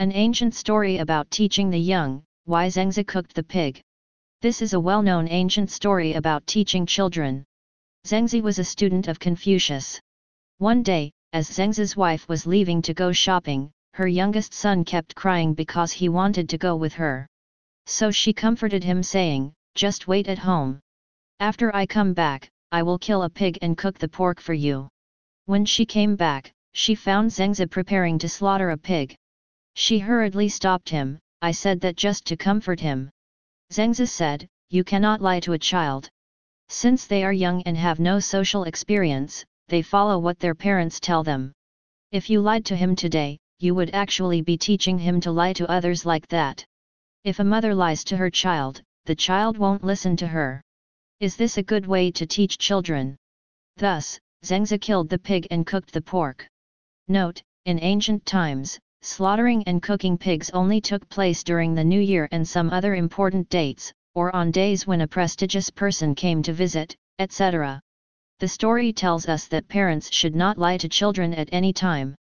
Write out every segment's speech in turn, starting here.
An ancient story about teaching the young, why Zengzi cooked the pig. This is a well-known ancient story about teaching children. Zengzi was a student of Confucius. One day, as Zengzi's wife was leaving to go shopping, her youngest son kept crying because he wanted to go with her. So she comforted him saying, just wait at home. After I come back, I will kill a pig and cook the pork for you. When she came back, she found Zengzi preparing to slaughter a pig. She hurriedly stopped him, I said that just to comfort him. Zengzi said, you cannot lie to a child. Since they are young and have no social experience, they follow what their parents tell them. If you lied to him today, you would actually be teaching him to lie to others like that. If a mother lies to her child, the child won't listen to her. Is this a good way to teach children? Thus, Zengzi killed the pig and cooked the pork. Note, in ancient times, slaughtering and cooking pigs only took place during the New Year and some other important dates, or on days when a prestigious person came to visit, etc. The story tells us that parents should not lie to children at any time.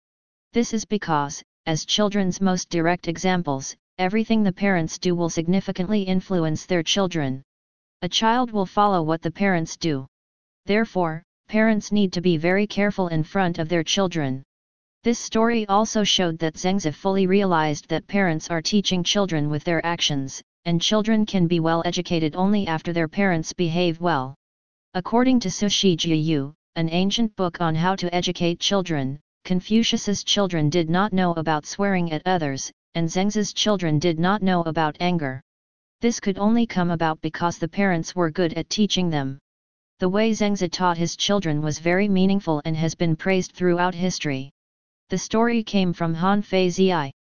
This is because, as children's most direct examples, everything the parents do will significantly influence their children. A child will follow what the parents do. Therefore, parents need to be very careful in front of their children. This story also showed that Zengzi fully realized that parents are teaching children with their actions, and children can be well educated only after their parents behave well. According to Sushi an ancient book on how to educate children, Confucius's children did not know about swearing at others, and Zengzi's children did not know about anger. This could only come about because the parents were good at teaching them. The way Zengzi taught his children was very meaningful and has been praised throughout history. The story came from Han Fei Zi.